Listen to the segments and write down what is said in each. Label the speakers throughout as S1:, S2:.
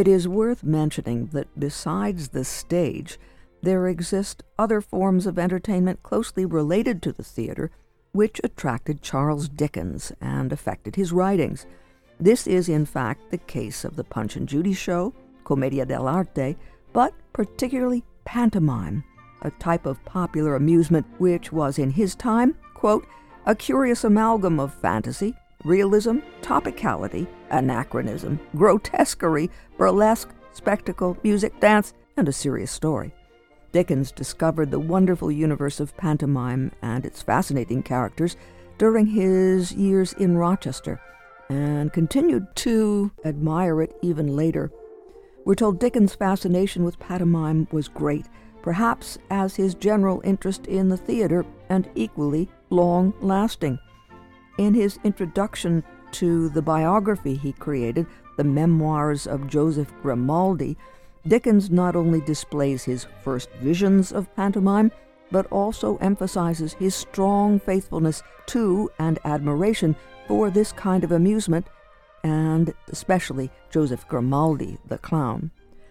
S1: It is worth mentioning that besides the stage, there exist other forms of entertainment closely related to the theater which attracted Charles Dickens and affected his writings. This is, in fact, the case of the Punch and Judy show, Commedia dell'arte, but particularly pantomime, a type of popular amusement which was in his time, quote, a curious amalgam of fantasy, realism, topicality, anachronism, grotesquerie, burlesque, spectacle, music, dance, and a serious story. Dickens discovered the wonderful universe of pantomime and its fascinating characters during his years in Rochester and continued to admire it even later. We're told Dickens' fascination with pantomime was great, perhaps as his general interest in the theater and equally long lasting. In his introduction to the biography he created, The Memoirs of Joseph Grimaldi, Dickens not only displays his first visions of pantomime, but also emphasizes his strong faithfulness to and admiration for this kind of amusement, and especially Joseph Grimaldi, the clown.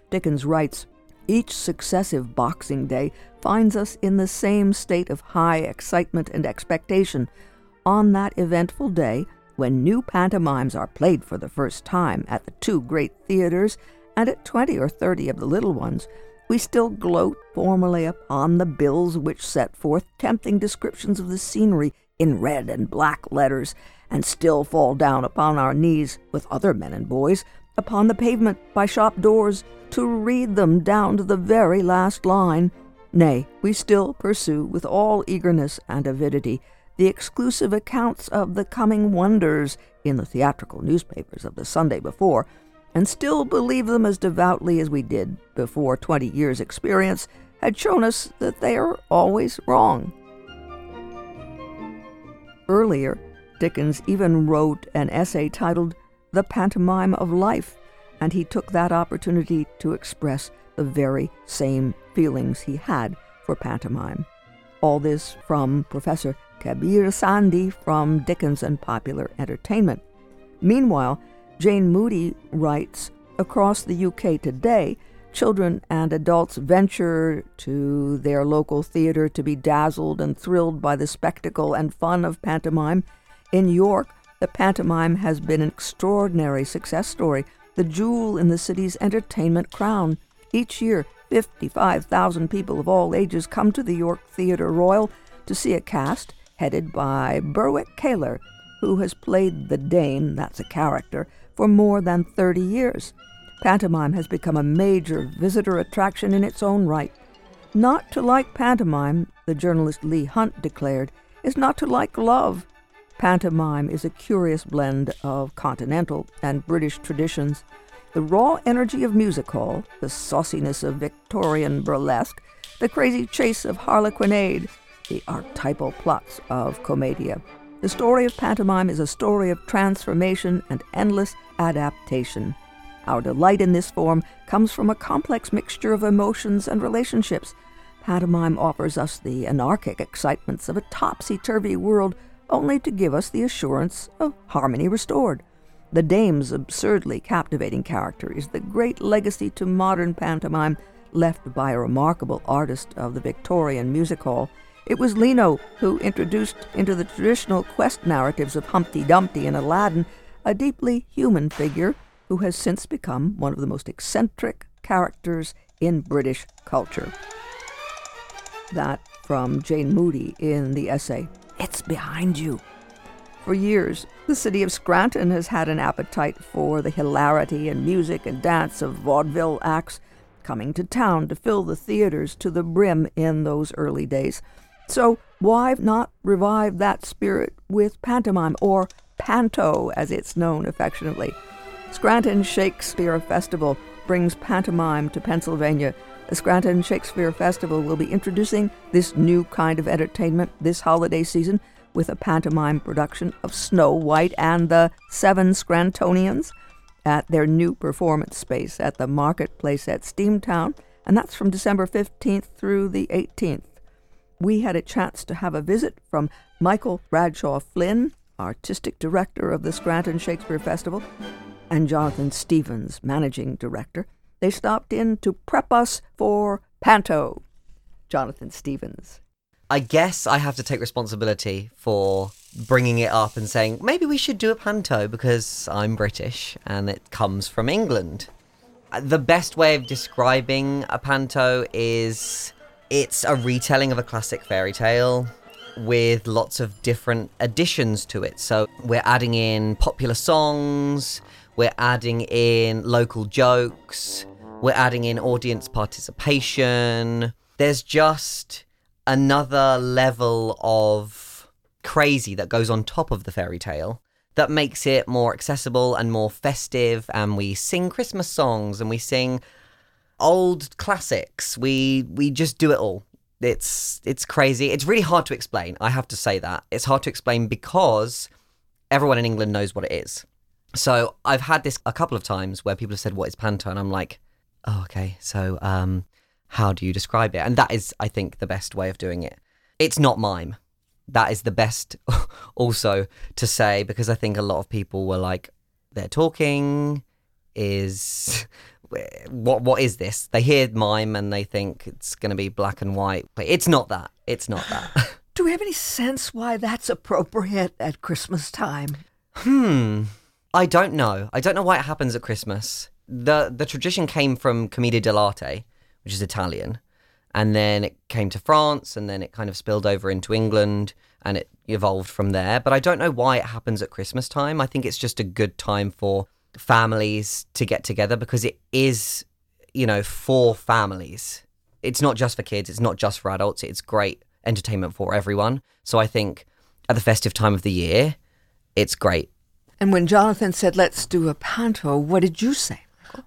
S1: Dickens writes, each successive Boxing Day finds us in the same state of high excitement and expectation. On that eventful day, when new pantomimes are played for the first time at the two great theaters and at twenty or thirty of the little ones, we still gloat formally upon the bills which set forth tempting descriptions of the scenery in red and black letters, and still fall down upon our knees with other men and boys upon the pavement by shop doors to read them down to the very last line. Nay, we still pursue with all eagerness and avidity the exclusive accounts of the coming wonders in the theatrical newspapers of the Sunday before, and still believe them as devoutly as we did before 20 years' experience had shown us that they are always wrong. Earlier, Dickens even wrote an essay titled The Pantomime of Life, and he took that opportunity to express the very same feelings he had for pantomime. All this from Professor Kabir Sandhi from Dickens and Popular Entertainment. Meanwhile, Jane Moody writes Across the UK today, children and adults venture to their local theater to be dazzled and thrilled by the spectacle and fun of pantomime. In York, the pantomime has been an extraordinary success story, the jewel in the city's entertainment crown. Each year, 55,000 people of all ages come to the York Theatre Royal to see a cast headed by Berwick Kaler, who has played the Dame, that's a character, for more than 30 years. Pantomime has become a major visitor attraction in its own right. Not to like pantomime, the journalist Leigh Hunt declared, is not to like love. Pantomime is a curious blend of continental and British traditions. The raw energy of music hall, the sauciness of Victorian burlesque, the crazy chase of harlequinade, the archetypal plots of commedia. The story of pantomime is a story of transformation and endless adaptation. Our delight in this form comes from a complex mixture of emotions and relationships. Pantomime offers us the anarchic excitements of a topsy turvy world, only to give us the assurance of harmony restored. The Dame's absurdly captivating character is the great legacy to modern pantomime left by a remarkable artist of the Victorian music hall it was Leno who introduced into the traditional quest narratives of Humpty Dumpty and Aladdin a deeply human figure who has since become one of the most eccentric characters in British culture. That from Jane Moody in the essay, It's Behind You. For years, the city of Scranton has had an appetite for the hilarity and music and dance of vaudeville acts coming to town to fill the theaters to the brim in those early days. So why not revive that spirit with pantomime, or panto as it's known affectionately? Scranton Shakespeare Festival brings pantomime to Pennsylvania. The Scranton Shakespeare Festival will be introducing this new kind of entertainment this holiday season with a pantomime production of Snow White and the Seven Scrantonians at their new performance space at the Marketplace at Steamtown, and that's from December 15th through the 18th we had a chance to have a visit from Michael Bradshaw Flynn, artistic director of the Scranton Shakespeare Festival. and Jonathan Stevens, managing director. They stopped in to prep us for Panto. Jonathan Stevens.
S2: I guess I have to take responsibility for bringing it up and saying maybe we should do a panto because I'm British and it comes from England. Uh, the best way of describing a panto is it's a retelling of a classic fairy tale with lots of different additions to it. So we're adding in popular songs, we're adding in local jokes, we're adding in audience participation. There's just another level of crazy that goes on top of the fairy tale that makes it more accessible and more festive and we sing christmas songs and we sing old classics. We we just do it all. It's it's crazy. It's really hard to explain i have to say that. It's hard to explain because everyone in england knows what it is. So i've had this a couple of times where people have said what is panto and i'm like oh okay. So um how do you describe it? And that is, I think, the best way of doing it. It's not mime. That is the best also to say because I think a lot of people were like, they're talking is what what is this? They hear mime and they think it's going to be black and white. It's not that. It's not that.
S1: Do we have any sense why that's appropriate at Christmas time?
S2: Hmm. I don't know. I don't know why it happens at Christmas. The the tradition came from Commedia dell'arte, which is Italian. And then it came to France, and then it kind of spilled over into England, and it evolved from there. But I don't know why it happens at Christmas time. I think it's just a good time for families to get together because it is, you know, for families. It's not just for kids, it's not just for adults, it's great entertainment for everyone. So I think at the festive time of the year, it's great.
S1: And when Jonathan said, let's do a panto, what did you say?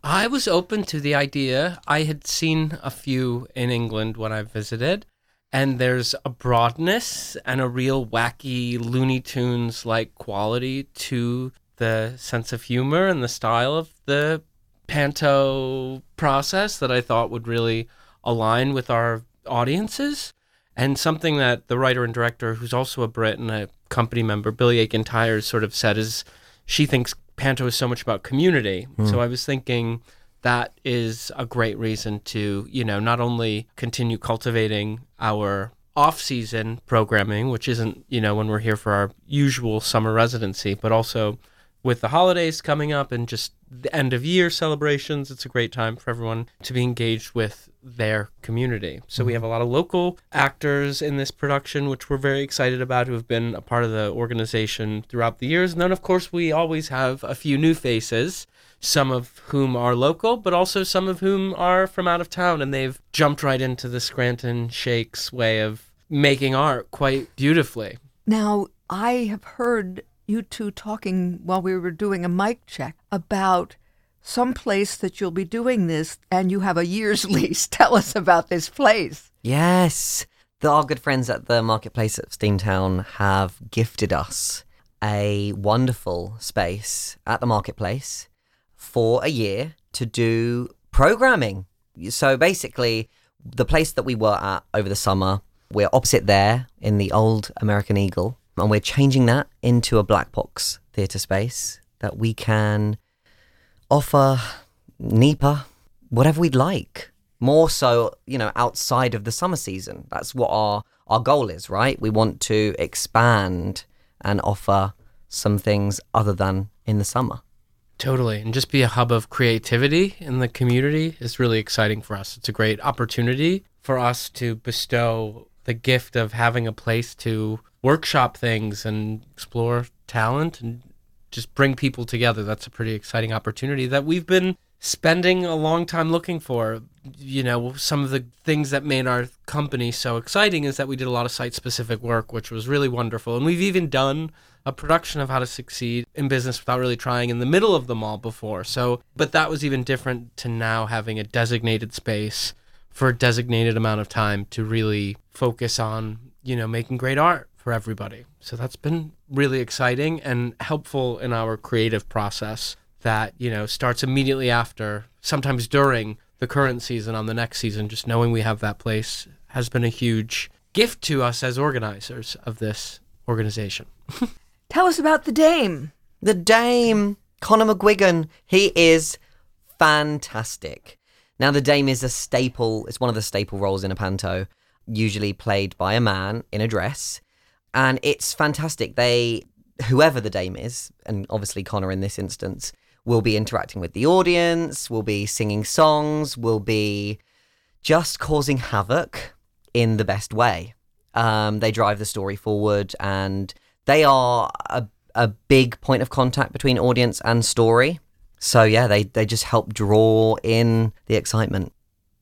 S3: I was open to the idea. I had seen a few in England when I visited, and there's a broadness and a real wacky Looney Tunes like quality to the sense of humor and the style of the panto process that I thought would really align with our audiences. And something that the writer and director, who's also a Brit and a company member, Billy Aiken Tyers, sort of said is she thinks Panto is so much about community. Mm. So I was thinking that is a great reason to, you know, not only continue cultivating our off-season programming, which isn't, you know, when we're here for our usual summer residency, but also with the holidays coming up and just the end of year celebrations, it's a great time for everyone to be engaged with their community. So we mm-hmm. have a lot of local actors in this production, which we're very excited about, who have been a part of the organization throughout the years. And then, of course, we always have a few new faces, some of whom are local, but also some of whom are from out of town, and they've jumped right into the Scranton Shakes way of making art quite beautifully.
S1: Now, I have heard you two talking while we were doing a mic check about some place that you'll be doing this and you have a year's lease. Tell us about this place.
S2: Yes. The, our good friends at the marketplace at Steamtown have gifted us a wonderful space at the marketplace for a year to do programming. So basically, the place that we were at over the summer, we're opposite there in the old American Eagle, and we're changing that into a black box theatre space that we can offer NEPA whatever we'd like. More so, you know, outside of the summer season. That's what our our goal is, right? We want to expand and offer some things other than in the summer.
S3: Totally. And just be a hub of creativity in the community is really exciting for us. It's a great opportunity for us to bestow the gift of having a place to workshop things and explore talent and just bring people together. That's a pretty exciting opportunity that we've been spending a long time looking for. You know, some of the things that made our company so exciting is that we did a lot of site specific work, which was really wonderful. And we've even done a production of how to succeed in business without really trying in the middle of the mall before. So, but that was even different to now having a designated space for a designated amount of time to really focus on, you know, making great art for everybody. So that's been really exciting and helpful in our creative process that, you know, starts immediately after, sometimes during the current season on the next season. Just knowing we have that place has been a huge gift to us as organizers of this organization.
S1: Tell us about the Dame.
S2: The Dame. Conor McGuigan, he is fantastic. Now, the Dame is a staple, it's one of the staple roles in a panto, usually played by a man in a dress. And it's fantastic. They, whoever the Dame is, and obviously Connor in this instance, will be interacting with the audience, will be singing songs, will be just causing havoc in the best way. Um, they drive the story forward and they are a, a big point of contact between audience and story. So yeah, they, they just help draw in the excitement.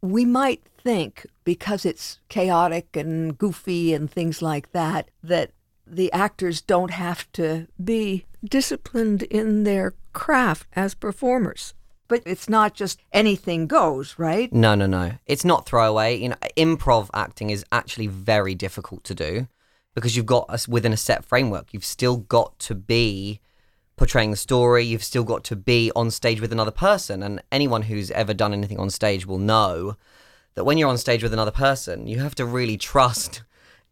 S1: We might think because it's chaotic and goofy and things like that, that the actors don't have to be disciplined in their craft as performers. But it's not just anything goes, right?
S2: No, no, no. It's not throwaway. You know, improv acting is actually very difficult to do because you've got us within a set framework. You've still got to be portraying the story. You've still got to be on stage with another person. And anyone who's ever done anything on stage will know that when you're on stage with another person, you have to really trust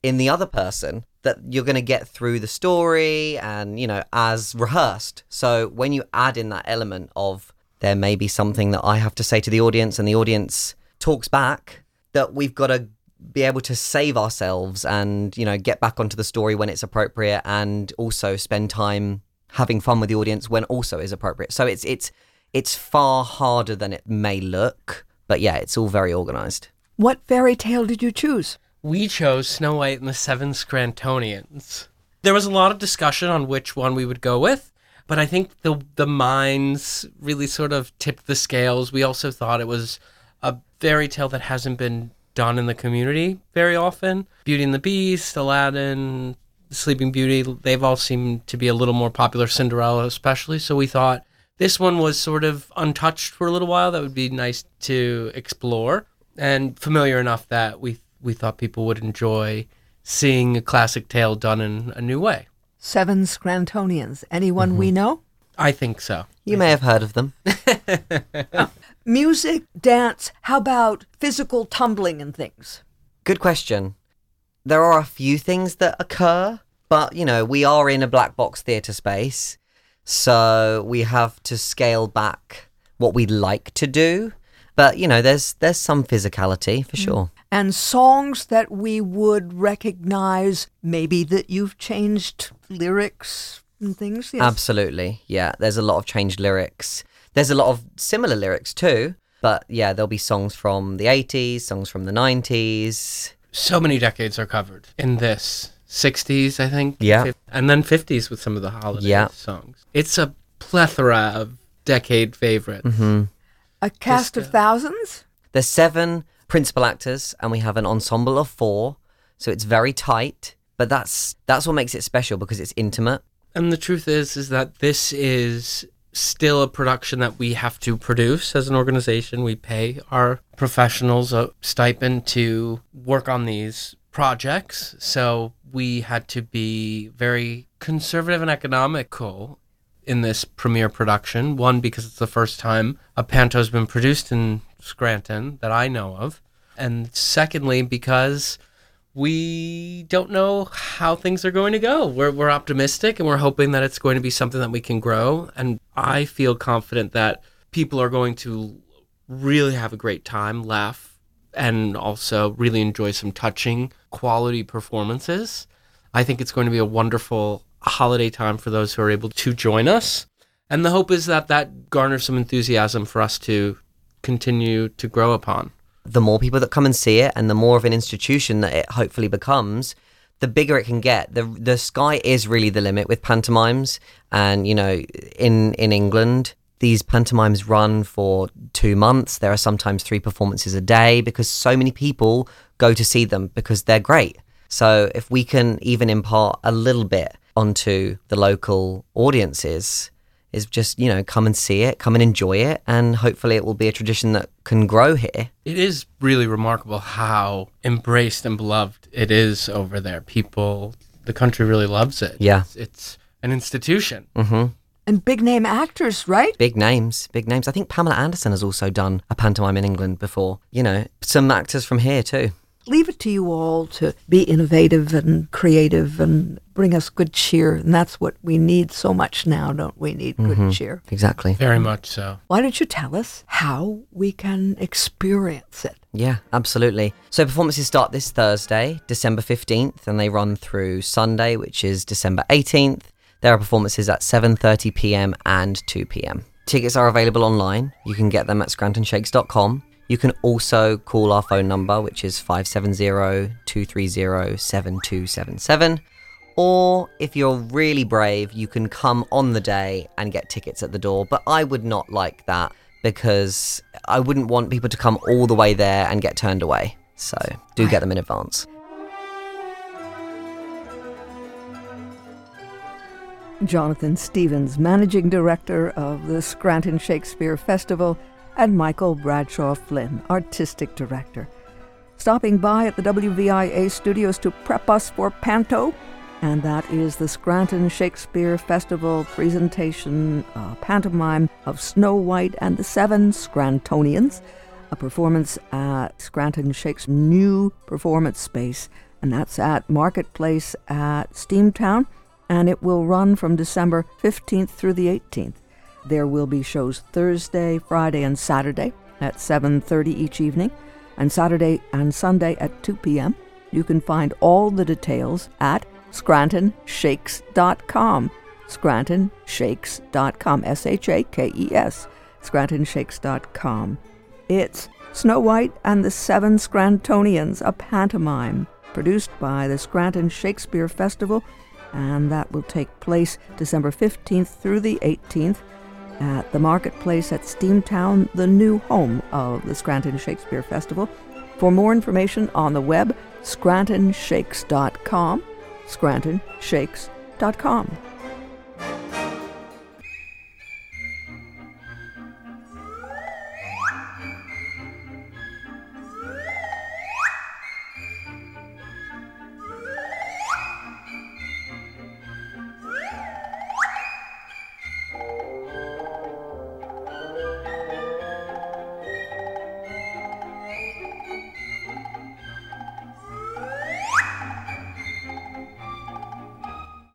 S2: in the other person that you're going to get through the story and, you know, as rehearsed. So when you add in that element of there may be something that I have to say to the audience and the audience talks back, that we've got to be able to save ourselves and, you know, get back onto the story when it's appropriate and also spend time having fun with the audience when also is appropriate. So it's it's it's far harder than it may look, but yeah, it's all very organized.
S1: What fairy tale did you choose?
S3: We chose Snow White and the Seven Scrantonians. There was a lot of discussion on which one we would go with, but I think the the minds really sort of tipped the scales. We also thought it was a fairy tale that hasn't been done in the community very often. Beauty and the Beast, Aladdin, Sleeping Beauty, they've all seemed to be a little more popular, Cinderella especially. So we thought this one was sort of untouched for a little while. That would be nice to explore and familiar enough that we we thought people would enjoy seeing a classic tale done in a new way.
S1: Seven Scrantonians. Anyone we mm-hmm. know?
S3: I think so.
S2: You may have heard of them.
S1: Uh, Music, dance, how about physical tumbling and things?
S2: Good question. There are a few things that occur, but you know, we are in a black box theatre space, so we have to scale back what we'd like to do. But you know, there's there's some physicality for mm. sure.
S1: And songs that we would recognize, maybe that you've changed lyrics and things? Yes.
S2: Absolutely. Yeah, there's a lot of changed lyrics. There's a lot of similar lyrics too, but yeah, there'll be songs from the 80s, songs from the 90s.
S3: So many decades are covered in this. 60s, I think.
S2: Yeah.
S3: fif- And then 50s with some of the holiday
S2: Yeah.
S3: songs. It's a plethora of decade favorites.
S2: Mm-hmm.
S1: A cast of thousands?
S2: There's seven principal actors and we have an ensemble of 4, so it's very tight, but that's that's what makes it special because it's intimate.
S3: And the truth is, is that this is still a production that we have to produce as an organization. We pay our professionals a stipend to work on these projects. So we had to be very conservative and economical in this premiere production. One, because it's the first time a panto has been produced in Scranton that I know of. And secondly, because we don't know how things are going to go. We're, we're optimistic and we're hoping that it's going to be something that we can grow. And I feel confident that people are going to really have a great time, laugh, and also really enjoy some touching quality performances. I think it's going to be a wonderful holiday time for those who are able to join us. And the hope is that that garners some enthusiasm for us to continue to grow upon.
S2: The more people that come and see it and the more of an institution that it hopefully becomes the bigger it can get. The the sky is really the limit with pantomimes. And you know in in England these pantomimes run for 2 months. There are sometimes 3 performances a day because so many people go to see them because they're great. So if we can even impart a little bit onto the local audiences is just you know come and see it come and enjoy it and hopefully it will be a tradition that can grow here
S3: It is really remarkable how embraced and beloved it is over there. People, the country really loves it.
S2: Yeah.
S3: It's, it's an institution.
S2: hmm
S1: And big name actors, right?
S2: Big names, big names. I think Pamela Anderson has also done a pantomime in England before. You know, some actors from here too.
S1: Leave it to you all to be innovative and creative and bring us good cheer. And that's what we need so much now, don't we? Need good mm-hmm. cheer.
S2: Exactly.
S3: Very much so.
S1: Why don't you tell us how we can experience it?
S2: Yeah, absolutely. So performances start this Thursday, December 15th, and they run through Sunday, which is December 18th. There are performances at 7:30 p.m. and 2 p.m. Tickets are available online. You can get them at scrantonshakes.com. You can also call our phone number, which is 570-230-7277. Or if you're really brave, you can come on the day and get tickets at the door. But I would not like that because I wouldn't want people to come all the way there and get turned away. So do get them in advance.
S1: Jonathan Stevens, Managing Director of the Scranton Shakespeare Festival, and Michael Bradshaw Flynn, Artistic Director. Stopping by at the WVIA studios to prep us for Panto, and that is the Scranton Shakespeare Festival presentation, uh, pantomime of Snow White and the Seven Scrantonians, a performance at Scranton Shakespeare new performance space, and that's at Marketplace at Steamtown and it will run from December 15th through the 18th. There will be shows Thursday, Friday, and Saturday at 7:30 each evening, and Saturday and Sunday at 2 p.m. You can find all the details at scrantonshakes.com. scrantonshakes.com. S H A K E S. scrantonshakes.com. It's Snow White and the Seven Scrantonians, a pantomime produced by the Scranton Shakespeare Festival and that will take place December 15th through the 18th at the Marketplace at Steamtown, the new home of the Scranton Shakespeare Festival. For more information on the web, scrantonshakes.com, scrantonshakes.com.